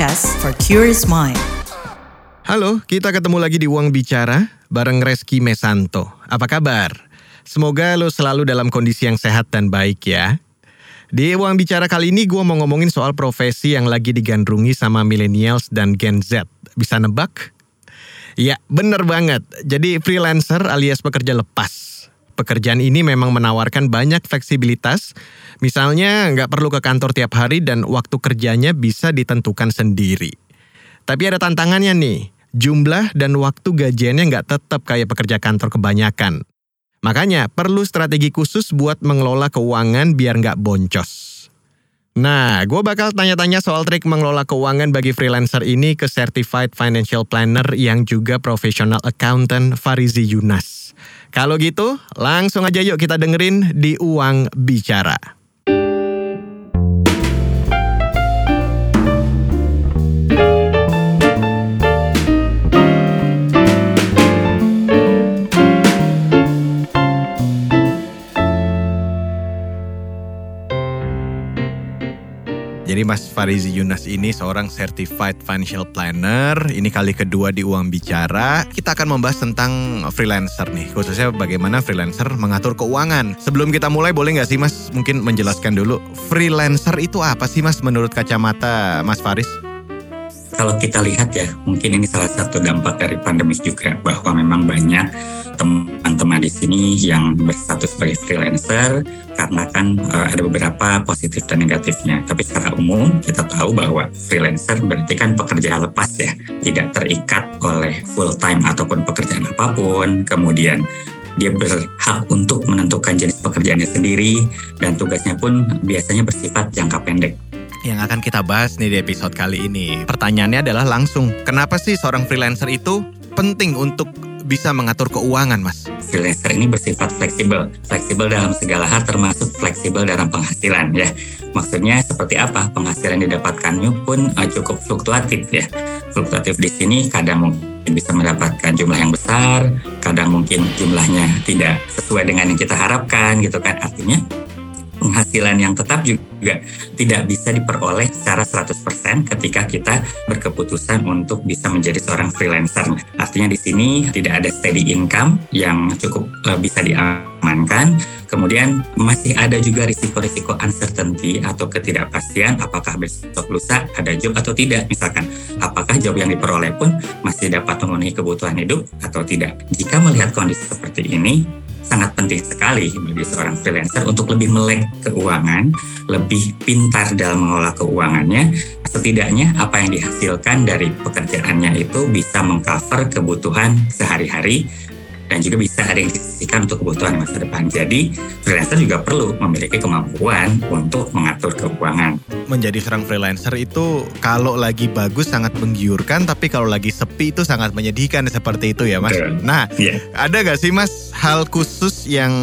podcast for curious mind. Halo, kita ketemu lagi di Uang Bicara bareng Reski Mesanto. Apa kabar? Semoga lo selalu dalam kondisi yang sehat dan baik ya. Di Uang Bicara kali ini gue mau ngomongin soal profesi yang lagi digandrungi sama millennials dan Gen Z. Bisa nebak? Ya, bener banget. Jadi freelancer alias pekerja lepas. Pekerjaan ini memang menawarkan banyak fleksibilitas. Misalnya nggak perlu ke kantor tiap hari dan waktu kerjanya bisa ditentukan sendiri. Tapi ada tantangannya nih, jumlah dan waktu gajiannya nggak tetap kayak pekerja kantor kebanyakan. Makanya perlu strategi khusus buat mengelola keuangan biar nggak boncos. Nah, gue bakal tanya-tanya soal trik mengelola keuangan bagi freelancer ini ke Certified Financial Planner yang juga Professional Accountant Farizi Yunas. Kalau gitu, langsung aja yuk kita dengerin di Uang Bicara. Jadi Mas Farizi Yunas ini seorang certified financial planner. Ini kali kedua di Uang Bicara. Kita akan membahas tentang freelancer nih, khususnya bagaimana freelancer mengatur keuangan. Sebelum kita mulai, boleh nggak sih Mas mungkin menjelaskan dulu freelancer itu apa sih Mas menurut kacamata Mas Faris? Kalau kita lihat ya, mungkin ini salah satu dampak dari pandemi juga bahwa memang banyak teman-teman di sini yang berstatus sebagai freelancer karena kan uh, ada beberapa positif dan negatifnya. Tapi secara umum kita tahu bahwa freelancer berarti kan pekerja lepas ya, tidak terikat oleh full time ataupun pekerjaan apa pun. Kemudian dia berhak untuk menentukan jenis pekerjaannya sendiri dan tugasnya pun biasanya bersifat jangka pendek yang akan kita bahas nih di episode kali ini. Pertanyaannya adalah langsung, kenapa sih seorang freelancer itu penting untuk bisa mengatur keuangan, Mas? Freelancer ini bersifat fleksibel. Fleksibel dalam segala hal termasuk fleksibel dalam penghasilan ya. Maksudnya seperti apa? Penghasilan didapatkannya pun uh, cukup fluktuatif ya. Fluktuatif di sini kadang mungkin bisa mendapatkan jumlah yang besar, kadang mungkin jumlahnya tidak sesuai dengan yang kita harapkan gitu kan. Artinya penghasilan yang tetap juga tidak bisa diperoleh secara 100% ketika kita berkeputusan untuk bisa menjadi seorang freelancer. Artinya di sini tidak ada steady income yang cukup uh, bisa diamankan. Kemudian masih ada juga risiko-risiko uncertainty atau ketidakpastian apakah besok lusa ada job atau tidak. Misalkan apakah job yang diperoleh pun masih dapat memenuhi kebutuhan hidup atau tidak. Jika melihat kondisi seperti ini, sangat penting sekali bagi seorang freelancer untuk lebih melek keuangan, lebih pintar dalam mengelola keuangannya. Setidaknya apa yang dihasilkan dari pekerjaannya itu bisa mengcover kebutuhan sehari-hari dan juga bisa ada yang disisikan untuk kebutuhan masa depan. Jadi freelancer juga perlu memiliki kemampuan untuk mengatur keuangan. Menjadi seorang freelancer itu kalau lagi bagus sangat menggiurkan, tapi kalau lagi sepi itu sangat menyedihkan seperti itu ya mas. Betul. Nah, yeah. ada gak sih mas hal khusus yang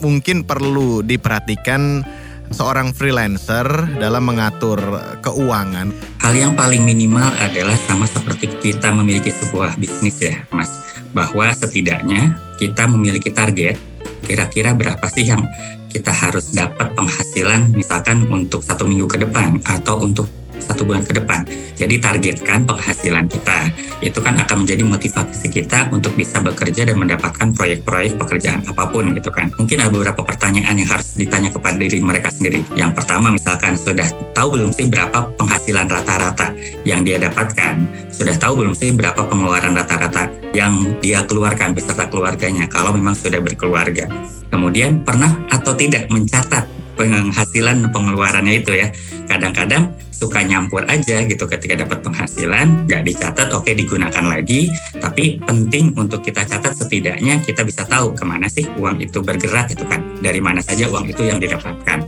mungkin perlu diperhatikan seorang freelancer dalam mengatur keuangan? Hal yang paling minimal adalah sama seperti kita memiliki sebuah bisnis ya, Mas bahwa setidaknya kita memiliki target kira-kira berapa sih yang kita harus dapat penghasilan misalkan untuk satu minggu ke depan atau untuk satu bulan ke depan. Jadi targetkan penghasilan kita. Itu kan akan menjadi motivasi kita untuk bisa bekerja dan mendapatkan proyek-proyek pekerjaan apa pun gitu kan. Mungkin ada beberapa pertanyaan yang harus ditanya kepada diri mereka sendiri. Yang pertama misalkan sudah tahu belum sih berapa penghasilan rata-rata yang dia dapatkan? Sudah tahu belum sih berapa pengeluaran rata-rata yang dia keluarkan beserta keluarganya kalau memang sudah berkeluarga? Kemudian pernah atau tidak mencatat penghasilan pengeluarannya itu ya. Kadang-kadang suka nyampur aja gitu ketika dapat penghasilan, nggak dicatat, oke digunakan lagi. Tapi penting untuk kita catat setidaknya kita bisa tahu ke mana sih uang itu bergerak itu kan. Dari mana saja uang itu yang didapatkan.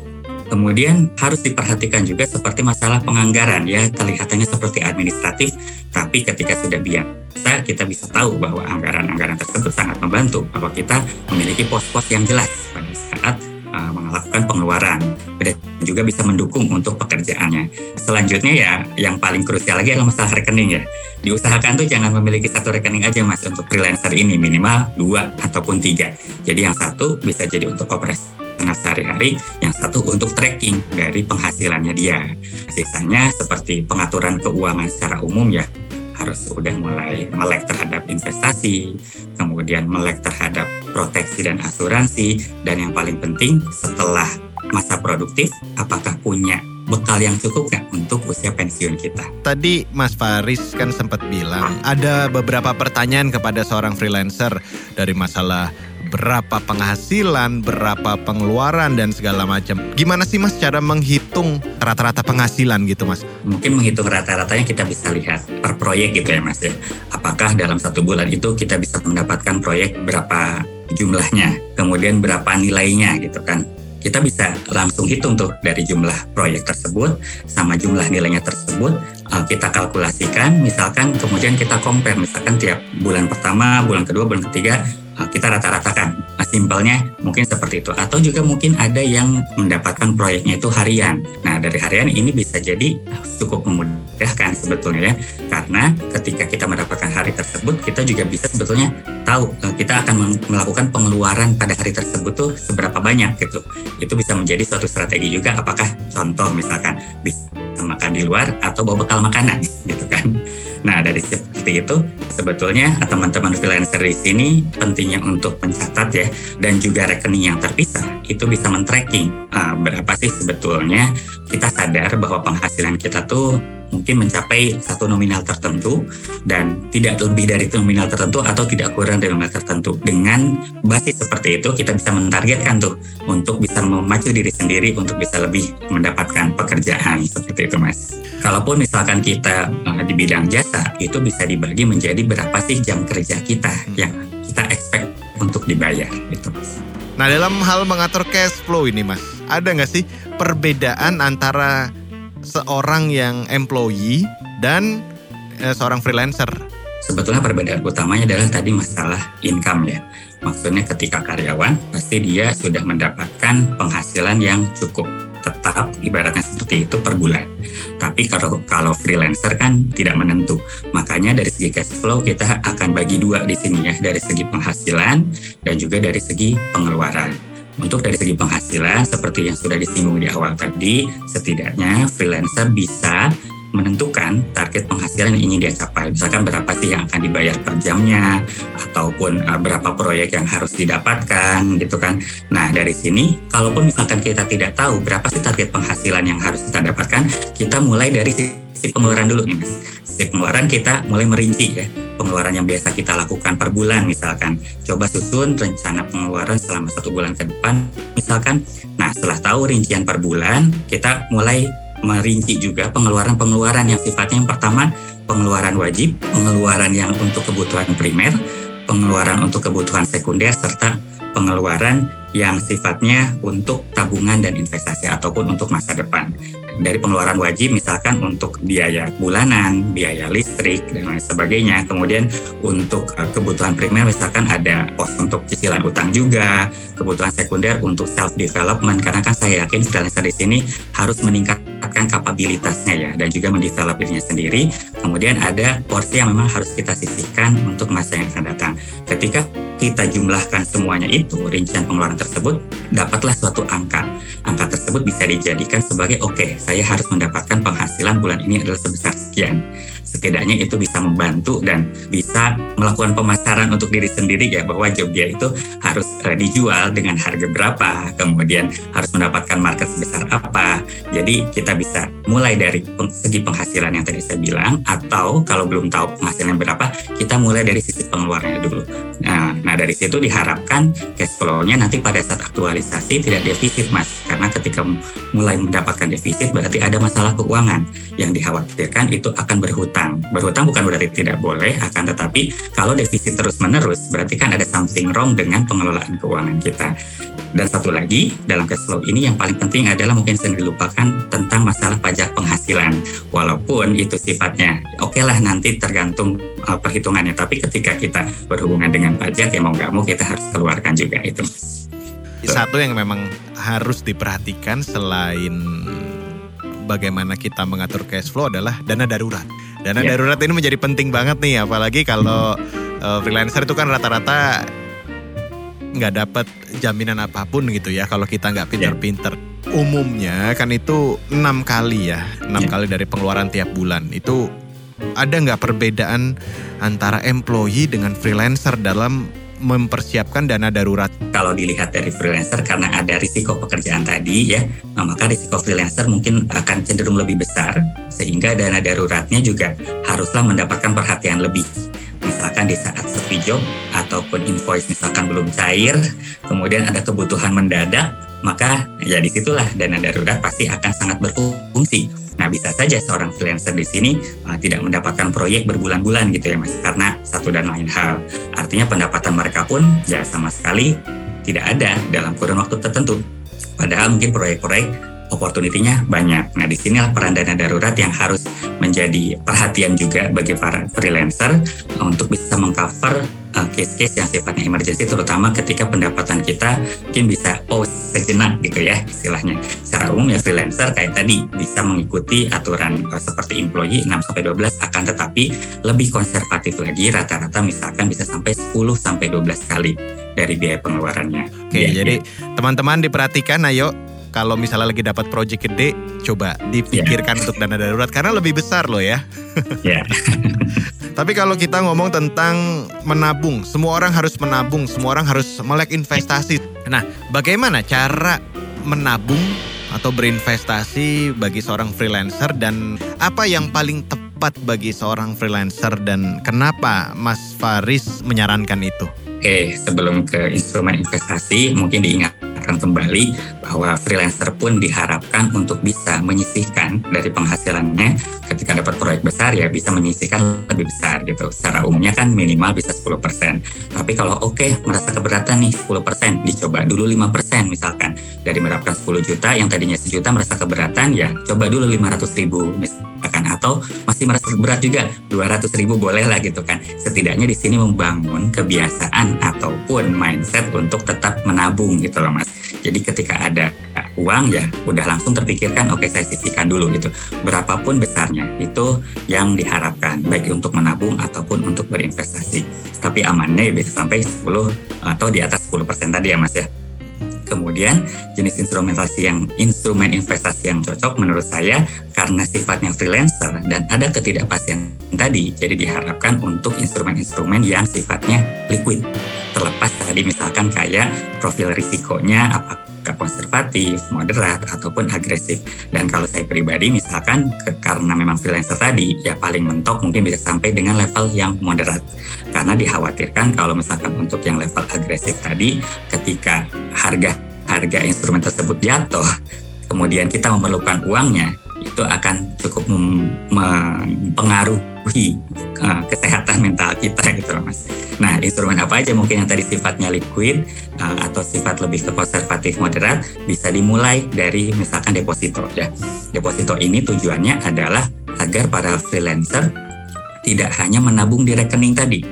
Kemudian harus diperhatikan juga seperti masalah penganggaran ya kelihatannya seperti administratif tapi ketika sudah biasa kita bisa tahu bahwa anggaran-anggaran tersebut sangat membantu bahwa kita memiliki pos-pos yang jelas pada saat uh, pengeluaran dan juga bisa mendukung untuk pekerjaannya. Selanjutnya ya yang paling krusial lagi adalah masalah rekening ya. Diusahakan tuh jangan memiliki satu rekening aja mas untuk freelancer ini minimal dua ataupun tiga. Jadi yang satu bisa jadi untuk operasi operasional sehari-hari, yang satu untuk tracking dari penghasilannya dia. Sisanya seperti pengaturan keuangan secara umum ya, harus udah mulai melek terhadap investasi, kemudian melek terhadap proteksi dan asuransi, dan yang paling penting setelah masa produktif, apakah punya bekal yang cukup nggak untuk usia pensiun kita. Tadi Mas Faris kan sempat bilang ada beberapa pertanyaan kepada seorang freelancer dari masalah berapa penghasilan, berapa pengeluaran dan segala macam. Gimana sih Mas cara menghitung rata-rata penghasilan gitu Mas? Mungkin menghitung rata-ratanya kita bisa lihat per proyek gitu ya Mas ya. Apakah dalam satu bulan itu kita bisa mendapatkan proyek berapa jumlahnya, kemudian berapa nilainya gitu kan kita bisa langsung hitung tuh dari jumlah proyek tersebut sama jumlah nilainya tersebut uh, kita kalkulasikan misalkan kemudian kita compare misalkan tiap bulan pertama bulan kedua bulan ketiga kita rata-ratakan. Nah, simpelnya mungkin seperti itu. Atau juga mungkin ada yang mendapatkan proyeknya itu harian. Nah dari harian ini bisa jadi cukup memudahkan sebetulnya ya. Karena ketika kita mendapatkan hari tersebut kita juga bisa sebetulnya tahu uh, kita akan melakukan pengeluaran pada hari tersebut tuh seberapa banyak gitu. Itu bisa menjadi suatu strategi juga. Apakah contoh misalkan bisa makan di luar atau bawa bekal makanan gitu kan. Nah dari seperti itu sebetulnya teman-teman freelancer di sini pentingnya untuk mencatat ya dan juga rekening yang terpisah itu bisa men-tracking. Uh, berapa sih sebetulnya kita sadar bahwa penghasilan kita tuh mungkin mencapai satu nominal tertentu dan tidak lebih dari nominal tertentu atau tidak kurang dari nominal tertentu. Dengan basis seperti itu kita bisa mentargetkan tuh untuk bisa memacu diri sendiri untuk bisa lebih mendapatkan pekerjaan seperti itu mas. Kalaupun misalkan kita uh, di bidang jasa itu bisa dibagi menjadi berapa sih jam kerja kita yang kita expect untuk dibayar itu mas. Nah dalam hal mengatur cash flow ini mas, ada nggak sih perbedaan antara seorang yang employee dan eh, seorang freelancer? Sebetulnya perbedaan utamanya adalah tadi masalah income ya. Maksudnya ketika karyawan pasti dia sudah mendapatkan penghasilan yang cukup tetap ibaratnya seperti itu per bulan. Tapi kalau kalau freelancer kan tidak menentu. Makanya dari segi cash flow kita akan bagi dua di sini ya, dari segi penghasilan dan juga dari segi pengeluaran. Untuk dari segi penghasilan, seperti yang sudah disinggung di awal tadi, setidaknya freelancer bisa menentukan target penghasilan yang ingin dia capai. Misalkan berapa sih yang akan dibayar per jamnya, ataupun uh, berapa proyek yang harus didapatkan, gitu kan. Nah, dari sini, kalaupun misalkan kita tidak tahu berapa sih target penghasilan yang harus kita dapatkan, kita mulai dari sisi pengeluaran dulu nih, Mas. Pengeluaran kita mulai merinci ya. Pengeluaran yang biasa kita lakukan per bulan misalkan. Coba susun rencana pengeluaran selama satu bulan ke depan misalkan. Nah setelah tahu rincian per bulan kita mulai merinci juga pengeluaran-pengeluaran yang sifatnya yang pertama pengeluaran wajib pengeluaran yang untuk kebutuhan primer pengeluaran untuk kebutuhan sekunder serta pengeluaran yang sifatnya untuk tabungan dan investasi ataupun untuk masa depan. Dari pengeluaran wajib misalkan untuk biaya bulanan, biaya listrik dan lain sebagainya. Kemudian untuk eh, kebutuhan primer misalkan ada pos untuk cicilan utang juga, kebutuhan sekunder untuk self development karena kan saya yakin freelancer di sini harus meningkatkan kapabilitasnya ya dan juga mendevelop dirinya sendiri. Kemudian ada porsi yang memang harus kita sisihkan untuk masa yang akan datang. Ketika kita jumlahkan semuanya itu, rincian pengeluaran tersebut, dapatlah suatu angka. Angka tersebut bisa dijadikan sebagai, oke, okay, saya harus mendapatkan penghasilan bulan ini adalah sebesar sekian setidaknya itu bisa membantu dan bisa melakukan pemasaran untuk diri sendiri ya bahwa job dia itu harus uh, dijual dengan harga berapa, kemudian harus mendapatkan market sebesar apa. Jadi kita bisa mulai dari segi penghasilan yang tadi saya bilang atau kalau belum tahu penghasilan berapa, kita mulai dari sisi pengeluarannya dulu. Nah, nah dari situ diharapkan cash flow-nya nanti pada saat aktualisasi tidak defisit Mas. Karena ketika mulai mendapatkan defisit berarti ada masalah keuangan yang dikhawatirkan itu akan berhutang berhutang. Berhutang bukan berarti tidak boleh, akan tetapi kalau defisit terus-menerus, berarti kan ada something wrong dengan pengelolaan keuangan kita. Dan satu lagi, dalam cash flow ini yang paling penting adalah mungkin sering dilupakan tentang masalah pajak penghasilan. Walaupun itu sifatnya, oke okay lah nanti tergantung uh, perhitungannya, tapi ketika kita berhubungan dengan pajak, ya mau nggak mau kita harus keluarkan juga itu. Satu yang memang harus diperhatikan selain bagaimana kita mengatur cash flow adalah dana darurat. Dana yeah. darurat ini menjadi penting banget nih, apalagi kalau uh, freelancer itu kan rata-rata nggak dapat jaminan apa pun gitu ya kalau kita nggak pinter-pinter. Umumnya kan itu enam kali ya, enam Ya. kali dari pengeluaran tiap bulan. Itu ada nggak perbedaan antara employee dengan freelancer dalam mempersiapkan dana darurat? Kalau dilihat dari freelancer karena ada risiko pekerjaan tadi ya, nah, maka risiko freelancer mungkin akan cenderung lebih besar sehingga dana daruratnya juga haruslah mendapatkan perhatian lebih. Misalkan di saat sepi job ataupun invoice misalkan belum cair, kemudian ada kebutuhan mendadak, maka ya di situlah dana darurat pasti akan sangat berfungsi. Nah bisa saja seorang freelancer di sini uh, tidak mendapatkan proyek berbulan-bulan gitu ya mas, karena satu dan lain hal. Artinya pendapatan mereka pun ya sama sekali tidak ada dalam kurun waktu tertentu. Padahal mungkin proyek-proyek opportunity-nya banyak. Nah, di sinilah peran dana darurat yang harus menjadi perhatian juga bagi para freelancer untuk bisa mengcover case-case yang sifatnya emergency, terutama ketika pendapatan kita mungkin bisa pause sejenak gitu ya istilahnya. Secara umum ya freelancer kayak tadi bisa mengikuti aturan uh, seperti employee 6 sampai 12 akan tetapi lebih konservatif lagi rata-rata misalkan bisa sampai 10 sampai 12 kali dari biaya pengeluarannya. Oke, Ya, jadi teman-teman diperhatikan ayo kalau misalnya lagi dapat project gede, coba dipikirkan untuk dana darurat karena lebih besar loh ya. ya. Tapi kalau kita ngomong tentang menabung, semua orang harus menabung, semua orang harus melek investasi. Nah, bagaimana cara menabung atau berinvestasi bagi seorang freelancer dan apa yang paling tepat bagi seorang freelancer dan kenapa Mas Faris menyarankan itu? Oke, sebelum ke instrumen investasi, mungkin diingatkan kembali bahwa freelancer pun diharapkan untuk bisa menyisihkan dari penghasilannya ketika dapat proyek besar ya bisa menyisihkan lebih besar gitu. Secara umumnya kan minimal bisa 10%. Tapi kalau oke merasa keberatan nih 10%, dicoba dulu 5% misalkan. Dari menerapkan 10 juta yang tadinya sejuta merasa keberatan ya coba dulu 500 ribu misalkan atau masih merasa berat juga 200 ribu boleh lah gitu kan. Setidaknya di sini membangun kebiasaan ataupun mindset untuk tetap menabung gitu loh mas. Jadi ketika ada uang ya udah langsung terpikirkan oke saya sisihkan dulu gitu. Berapapun besarnya itu yang diharapkan baik untuk menabung ataupun untuk berinvestasi. Tapi amannya ya bisa sampai 10 atau di atas 10% tadi ya mas ya. Kemudian jenis instrumentasi yang instrumen investasi yang cocok menurut saya karena sifatnya freelancer dan ada ketidakpastian tadi, jadi diharapkan untuk instrumen-instrumen yang sifatnya liquid. Terlepas tadi misalkan kayak profil risikonya apakah konservatif, moderat ataupun agresif. Dan kalau saya pribadi misalkan ke, karena memang freelancer tadi ya paling mentok mungkin bisa sampai dengan level yang moderat. Karena dikhawatirkan kalau misalkan untuk yang level agresif tadi ketika harga harga instrumen tersebut jatuh, kemudian kita memerlukan uangnya, itu akan cukup mempengaruhi uh, kesehatan mental kita gitu loh mas. Nah instrumen apa aja mungkin yang tadi sifatnya liquid uh, atau sifat lebih ke konservatif moderat bisa dimulai dari misalkan deposito ya. Deposito ini tujuannya adalah agar para freelancer tidak hanya menabung di rekening tadi,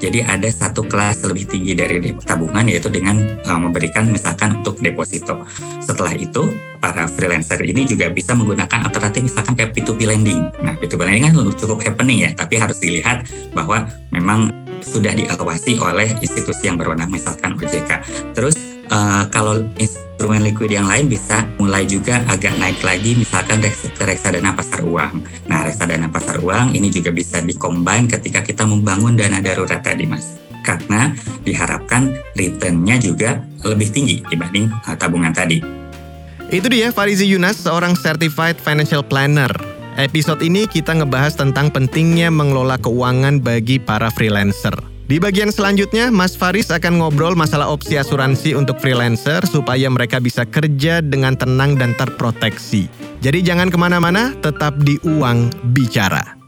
jadi ada satu kelas lebih tinggi dari tabungan yaitu dengan uh, memberikan misalkan untuk deposito. Setelah itu para freelancer ini juga bisa menggunakan alternatif misalkan kayak P2P lending. Nah P2P lending kan cukup happening ya, tapi harus dilihat bahwa memang sudah diawasi oleh institusi yang berwenang misalkan OJK. Terus uh, kalau instrumen liquid yang lain bisa mulai juga agak naik lagi misalkan ke reksadana pasar uang. Nah reksadana pasar uang ini juga bisa dikombin ketika kita membangun dana darurat tadi mas. Karena diharapkan returnnya juga lebih tinggi dibanding uh, tabungan tadi. Itu dia Farizi Yunas, seorang certified financial planner. Episode ini kita ngebahas tentang pentingnya mengelola keuangan bagi para freelancer. Di bagian selanjutnya, Mas Faris akan ngobrol masalah opsi asuransi untuk freelancer supaya mereka bisa kerja dengan tenang dan terproteksi. Jadi jangan ke mana-mana, tetap di Uang Bicara.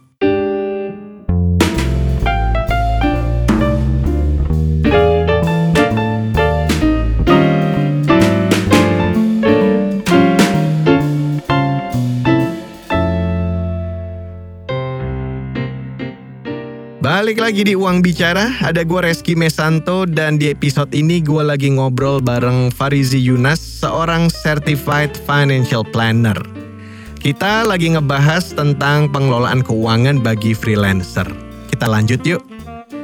Balik lagi di Uang Bicara, ada gue Reski Mesanto dan di episode ini gue lagi ngobrol bareng Farizi Yunas, seorang Certified Financial Planner. Kita lagi ngebahas tentang pengelolaan keuangan bagi freelancer. Kita lanjut yuk.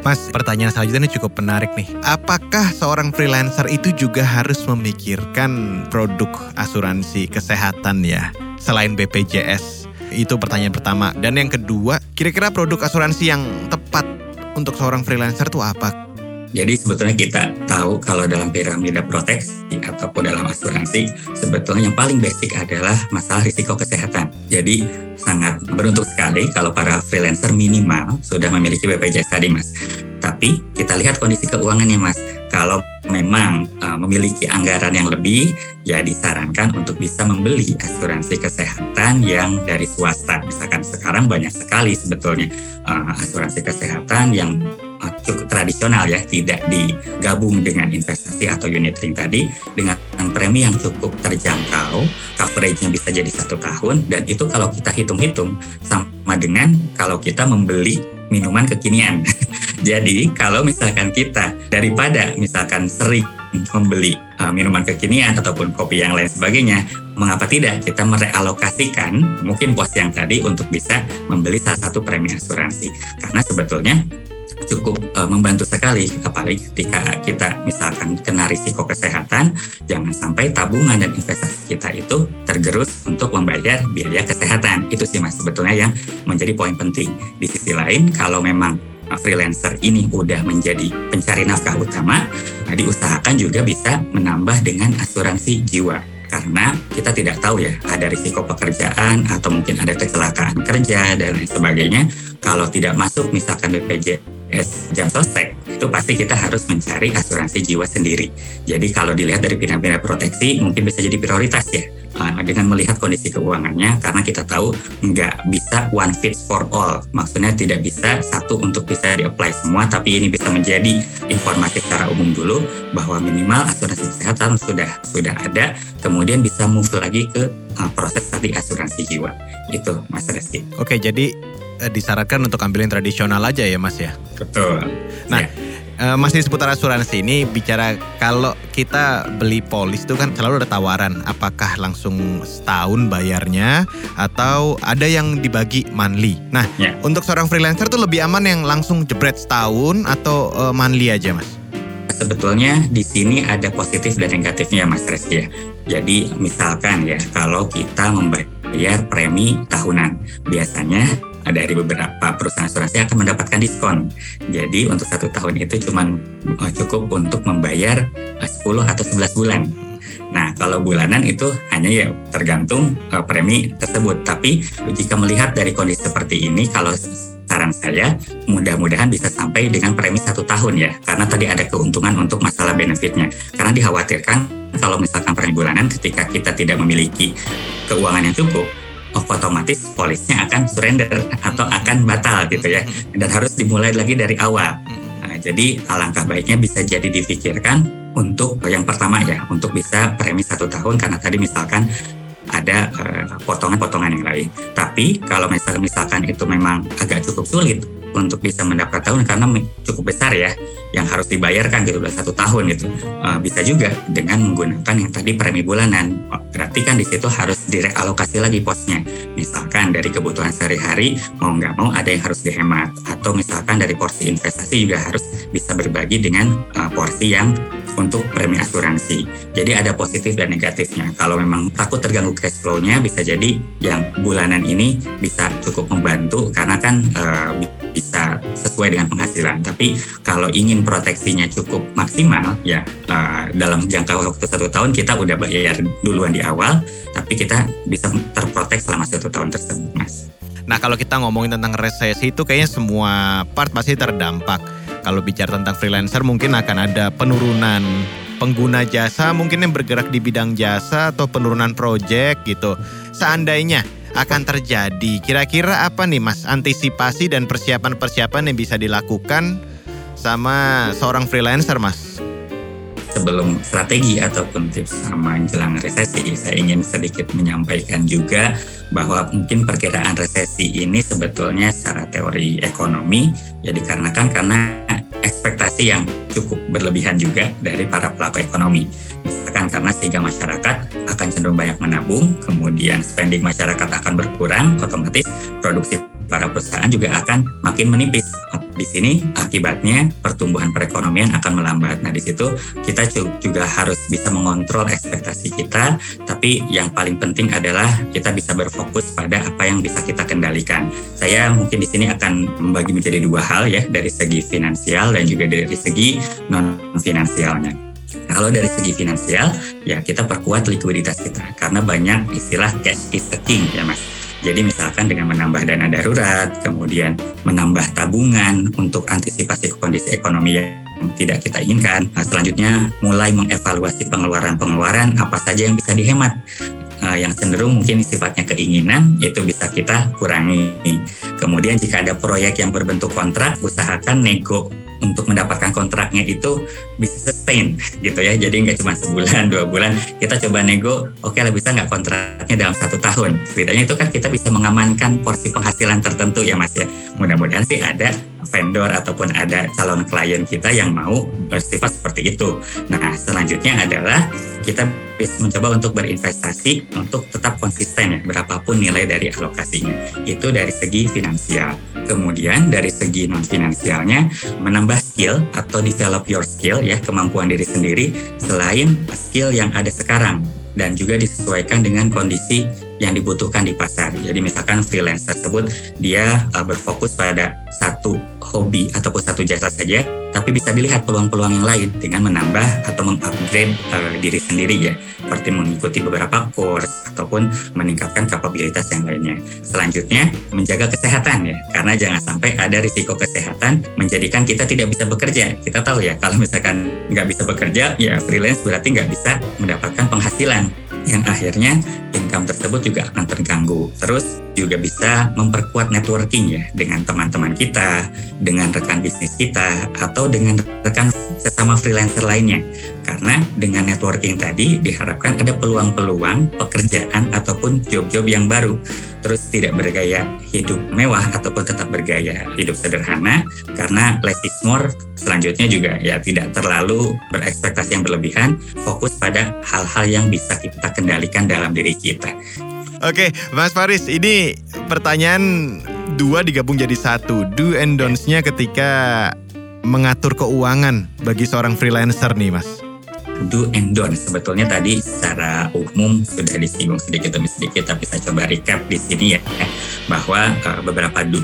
Mas, pertanyaan selanjutnya ini cukup menarik nih. Apakah seorang freelancer itu juga harus memikirkan produk asuransi kesehatan ya, selain BPJS? Itu pertanyaan pertama. Dan yang kedua, kira-kira produk asuransi yang tepat untuk seorang freelancer itu apa? Jadi sebetulnya kita tahu kalau dalam piramida proteksi ataupun dalam asuransi, sebetulnya yang paling basic adalah masalah risiko kesehatan. Jadi sangat beruntung sekali kalau para freelancer minimal sudah memiliki BPJS tadi mas. Tapi kita lihat kondisi keuangannya mas. Kalau memang uh, memiliki anggaran yang lebih, ya disarankan untuk bisa membeli asuransi kesehatan yang dari swasta. Misalkan sekarang banyak sekali sebetulnya uh, asuransi kesehatan yang cukup tradisional ya, tidak digabung dengan investasi atau unit link tadi dengan premi yang cukup terjangkau, coveragenya bisa jadi satu tahun dan itu kalau kita hitung-hitung sama dengan kalau kita membeli minuman kekinian. jadi kalau misalkan kita daripada misalkan sering membeli uh, minuman kekinian ataupun kopi yang lain sebagainya, mengapa tidak kita merealokasikan mungkin pos yang tadi untuk bisa membeli salah satu premi asuransi? Karena sebetulnya cukup uh, membantu sekali apalagi ketika kita misalkan kena risiko kesehatan jangan sampai tabungan dan investasi kita itu tergerus untuk membayar biaya kesehatan itu sih mas sebetulnya yang menjadi poin penting di sisi lain kalau memang freelancer ini udah menjadi pencari nafkah utama nah diusahakan juga bisa menambah dengan asuransi jiwa. Karena kita tidak tahu ya ada risiko pekerjaan atau mungkin ada kecelakaan kerja dan lain sebagainya. Kalau tidak masuk misalkan BPJS jam sostek itu pasti kita harus mencari asuransi jiwa sendiri. Jadi kalau dilihat dari piramida proteksi mungkin bisa jadi prioritas ya uh, dengan melihat kondisi keuangannya karena kita tahu nggak bisa one fits for all. Maksudnya tidak bisa satu untuk bisa di-apply semua tapi ini bisa menjadi informasi secara umum dulu bahwa minimal asuransi kesehatan sudah sudah ada kemudian bisa move lagi ke uh, proses tadi asuransi jiwa. Itu Mas Reski. Oke, jadi eh, disarankan untuk ambil yang tradisional aja ya Mas ya. Betul. Nah, Ya. Eh, masih seputar asuransi ini bicara kalau kita beli polis itu kan selalu ada tawaran apakah langsung setahun bayarnya atau ada yang dibagi monthly. Nah, Ya. untuk seorang freelancer tuh lebih aman yang langsung jebret setahun atau eh, monthly aja, Mas. Sebetulnya di sini ada positif dan negatifnya Mas Reski ya. Jadi misalkan ya kalau kita membayar premi tahunan, biasanya dari beberapa perusahaan asuransi akan mendapatkan diskon. Jadi untuk satu tahun itu cuma cukup untuk membayar eh, 10 atau 11 bulan. Nah, kalau bulanan itu hanya ya tergantung eh, premi tersebut. Tapi jika melihat dari kondisi seperti ini, kalau saran saya mudah-mudahan bisa sampai dengan premi satu tahun ya, karena tadi ada keuntungan untuk masalah benefitnya. Karena dikhawatirkan kalau misalkan premi bulanan ketika kita tidak memiliki keuangan yang cukup, otomatis polisnya akan surrender atau akan batal gitu ya, dan harus dimulai lagi dari awal. Nah, jadi alangkah baiknya bisa jadi difikirkan untuk yang pertama ya, untuk bisa premi satu tahun karena tadi misalkan ada eh, potongan-potongan yang lain. Tapi kalau misalkan misalkan itu memang agak cukup sulit untuk bisa mendapat tahun karena cukup besar ya yang harus dibayarkan gitu udah satu tahun gitu. Eh, bisa juga dengan menggunakan yang tadi premi bulanan. Oh, berarti kan di situ harus direalokasi lagi posnya. Misalkan dari kebutuhan sehari-hari mau nggak mau ada yang harus dihemat. Atau misalkan dari porsi investasi juga harus bisa berbagi dengan eh, porsi yang untuk premi asuransi. Jadi ada positif dan negatifnya. Kalau memang takut terganggu cash flow-nya bisa jadi yang bulanan ini bisa cukup membantu karena kan eh, bisa sesuai dengan penghasilan. Tapi kalau ingin proteksinya cukup maksimal ya eh, dalam jangka waktu satu tahun kita udah bayar duluan di awal, tapi kita bisa terprotek selama satu tahun tersebut, Mas. Nah, kalau kita ngomongin tentang resesi itu kayaknya semua part pasti terdampak. Kalau bicara tentang freelancer mungkin akan ada penurunan pengguna jasa mungkin yang bergerak di bidang jasa atau penurunan project gitu. Seandainya akan terjadi, kira-kira apa nih Mas antisipasi dan persiapan-persiapan yang bisa dilakukan sama seorang freelancer Mas? Sebelum strategi ataupun tips menjelang resesi, saya ingin sedikit menyampaikan juga bahwa mungkin perkiraan resesi ini sebetulnya secara teori ekonomi ya dikarenakan karena ekspektasi yang cukup berlebihan juga dari para pelaku ekonomi. Misalkan karena sehingga masyarakat akan cenderung banyak menabung, kemudian spending masyarakat akan berkurang, otomatis produksi para perusahaan juga akan makin menipis di sini akibatnya pertumbuhan perekonomian akan melambat. Nah, di situ kita juga harus bisa mengontrol ekspektasi kita, tapi yang paling penting adalah kita bisa berfokus pada apa yang bisa kita kendalikan. Saya mungkin di sini akan membagi menjadi dua hal ya, dari segi finansial dan juga dari segi non finansialnya. Kalau dari segi finansial, ya kita perkuat likuiditas kita karena banyak istilah cash is the king ya mas jadi misalkan dengan menambah dana darurat, kemudian menambah tabungan untuk antisipasi kondisi ekonomi yang tidak kita inginkan. Nah, selanjutnya mulai mengevaluasi pengeluaran-pengeluaran apa saja yang bisa dihemat. Uh, yang cenderung mungkin sifatnya keinginan itu bisa kita kurangi. Kemudian jika ada proyek yang berbentuk kontrak, usahakan nego untuk mendapatkan kontraknya itu bisa sustain gitu ya. Jadi nggak cuma sebulan, dua bulan. Kita coba nego, oke okay lah bisa nggak kontraknya dalam satu tahun. Setidaknya itu kan kita bisa mengamankan porsi penghasilan tertentu ya mas ya. Mudah-mudahan sih ada vendor ataupun ada calon klien kita yang mau bersifat seperti itu. Nah selanjutnya adalah kita bisa mencoba untuk berinvestasi untuk tetap konsisten ya berapapun nilai dari alokasinya. Itu dari segi finansial. Kemudian dari segi non finansialnya menambah skill atau develop your skill ya kemampuan diri sendiri selain skill yang ada sekarang dan juga disesuaikan dengan kondisi yang dibutuhkan di pasar. Jadi misalkan freelance tersebut dia uh, berfokus pada satu hobi ataupun satu jasa saja, tapi bisa dilihat peluang-peluang yang lain dengan menambah atau mengupgrade uh, diri sendiri ya, seperti mengikuti beberapa course ataupun meningkatkan kapabilitas yang lainnya. Selanjutnya menjaga kesehatan ya, karena jangan sampai ada risiko kesehatan menjadikan kita tidak bisa bekerja. Kita tahu ya kalau misalkan nggak bisa bekerja ya freelance berarti nggak bisa mendapatkan penghasilan yang akhirnya income tersebut juga akan terganggu. Terus juga bisa memperkuat networking ya dengan teman-teman kita, dengan rekan bisnis kita, atau dengan rekan sesama freelancer lainnya. Karena dengan networking tadi diharapkan ada peluang-peluang pekerjaan ataupun job-job yang baru. Terus tidak bergaya hidup mewah ataupun tetap bergaya hidup sederhana karena less is more selanjutnya juga ya tidak terlalu berekspektasi yang berlebihan, fokus pada hal-hal yang bisa kita kendalikan dalam diri kita. Oke, Mas Faris, ini pertanyaan dua digabung jadi satu. Do and don'ts-nya ketika mengatur keuangan bagi seorang freelancer nih, Mas do and don't. Sebetulnya tadi secara umum sudah disinggung sedikit demi sedikit, tapi saya coba recap di sini ya, bahwa uh, beberapa do,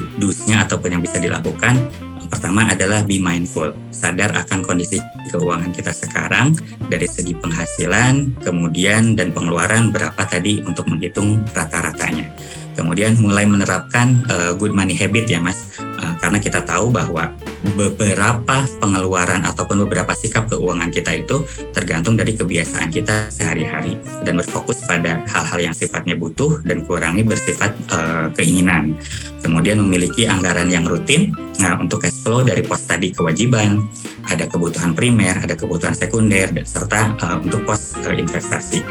nya ataupun yang bisa dilakukan. Pertama adalah be mindful, sadar akan kondisi keuangan kita sekarang dari segi penghasilan, kemudian dan pengeluaran berapa tadi untuk menghitung rata-ratanya. Kemudian mulai menerapkan uh, good money habit ya mas, uh, karena kita tahu bahwa beberapa pengeluaran ataupun beberapa sikap keuangan kita itu tergantung dari kebiasaan kita sehari-hari dan berfokus pada hal-hal yang sifatnya butuh dan kurangi bersifat uh, keinginan. Kemudian memiliki anggaran yang rutin. Nah, untuk cash flow dari pos tadi kewajiban, ada kebutuhan primer, ada kebutuhan sekunder, serta uh, untuk pos investasi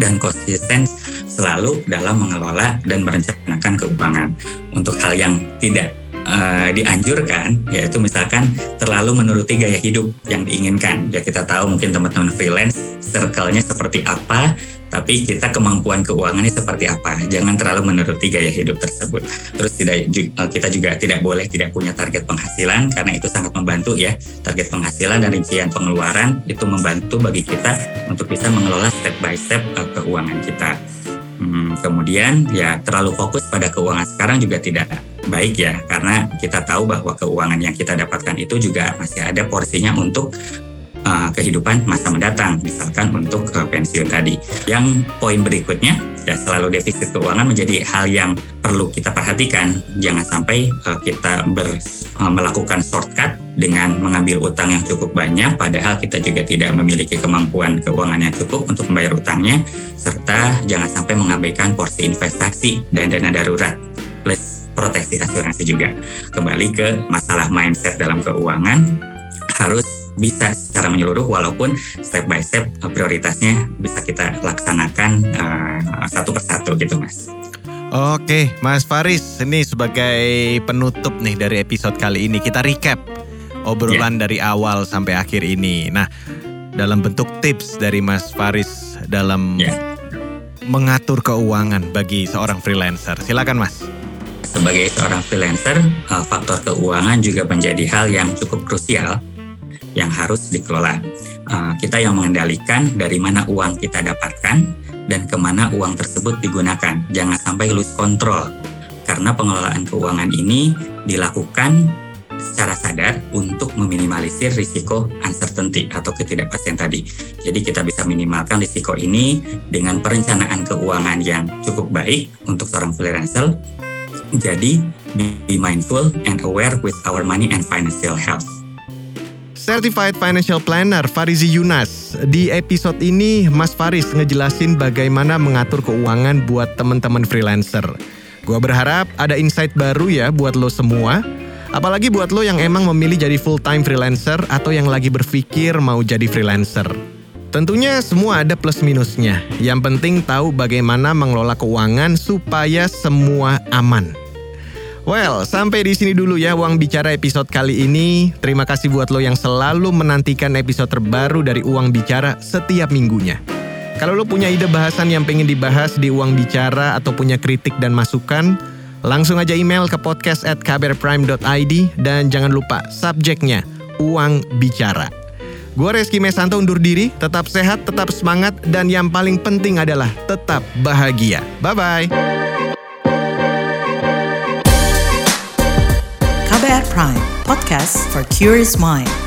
dan konsisten selalu dalam mengelola dan merencanakan keuangan. Untuk hal yang tidak uh, dianjurkan yaitu misalkan terlalu menuruti gaya hidup yang diinginkan. Ya kita tahu mungkin teman-teman freelance circle-nya seperti apa, tapi kita kemampuan keuangannya seperti apa. Jangan terlalu menuruti gaya hidup tersebut. Terus tidak uh, kita juga tidak boleh tidak punya target penghasilan karena itu sangat membantu ya. Target penghasilan dan rincian pengeluaran itu membantu bagi kita untuk bisa mengelola step by step uh, keuangan kita. Hmm, kemudian ya terlalu fokus pada keuangan sekarang juga tidak baik ya karena kita tahu bahwa keuangan yang kita dapatkan itu juga masih ada porsinya untuk uh, kehidupan masa mendatang misalkan untuk uh, pensiun tadi. Yang poin berikutnya ya selalu defisit keuangan menjadi hal yang perlu kita perhatikan jangan sampai uh, kita ber, uh, melakukan shortcut dengan mengambil utang yang cukup banyak padahal kita juga tidak memiliki kemampuan keuangan yang cukup untuk membayar utangnya serta jangan sampai mengabaikan porsi investasi dan dana darurat plus proteksi asuransi juga. Kembali ke masalah mindset dalam keuangan harus bisa secara menyeluruh walaupun step by step uh, prioritasnya bisa kita laksanakan uh, satu persatu gitu mas. Oke, Mas Faris, ini sebagai penutup nih dari episode kali ini kita recap obrolan yeah. dari awal sampai akhir ini. Nah, dalam bentuk tips dari Mas Faris dalam yeah. mengatur keuangan bagi seorang freelancer. Silakan, Mas sebagai seorang freelancer, uh, faktor keuangan juga menjadi hal yang cukup krusial yang harus dikelola. Uh, kita yang mengendalikan dari mana uang kita dapatkan dan ke mana uang tersebut digunakan. Jangan sampai lose control, karena pengelolaan keuangan ini dilakukan secara sadar untuk meminimalisir risiko uncertainty atau ketidakpastian tadi. Jadi kita bisa minimalkan risiko ini dengan perencanaan keuangan yang cukup baik untuk seorang freelancer. Jadi be mindful and aware with our money and financial health. Certified Financial Planner Farizi Yunas. Di episode ini Mas Faris ngejelasin bagaimana mengatur keuangan buat teman-teman freelancer. Gua berharap ada insight baru ya buat lo semua Apalagi buat lo yang emang memilih jadi full-time freelancer atau yang lagi berpikir mau jadi freelancer. Tentunya semua ada plus minusnya. Yang penting tahu bagaimana mengelola keuangan supaya semua aman. Well, sampai di sini dulu ya Uang Bicara episode kali ini. Terima kasih buat lo yang selalu menantikan episode terbaru dari Uang Bicara setiap minggunya. Kalau lo punya ide bahasan yang pengen dibahas di Uang Bicara atau punya kritik dan masukan, Langsung aja email ke podcast at kbrprime.id dan jangan lupa subjeknya uang bicara. Gue Reski Mesanto undur diri, tetap sehat, tetap semangat, dan yang paling penting adalah tetap bahagia. Bye-bye. Prime, podcast for curious mind.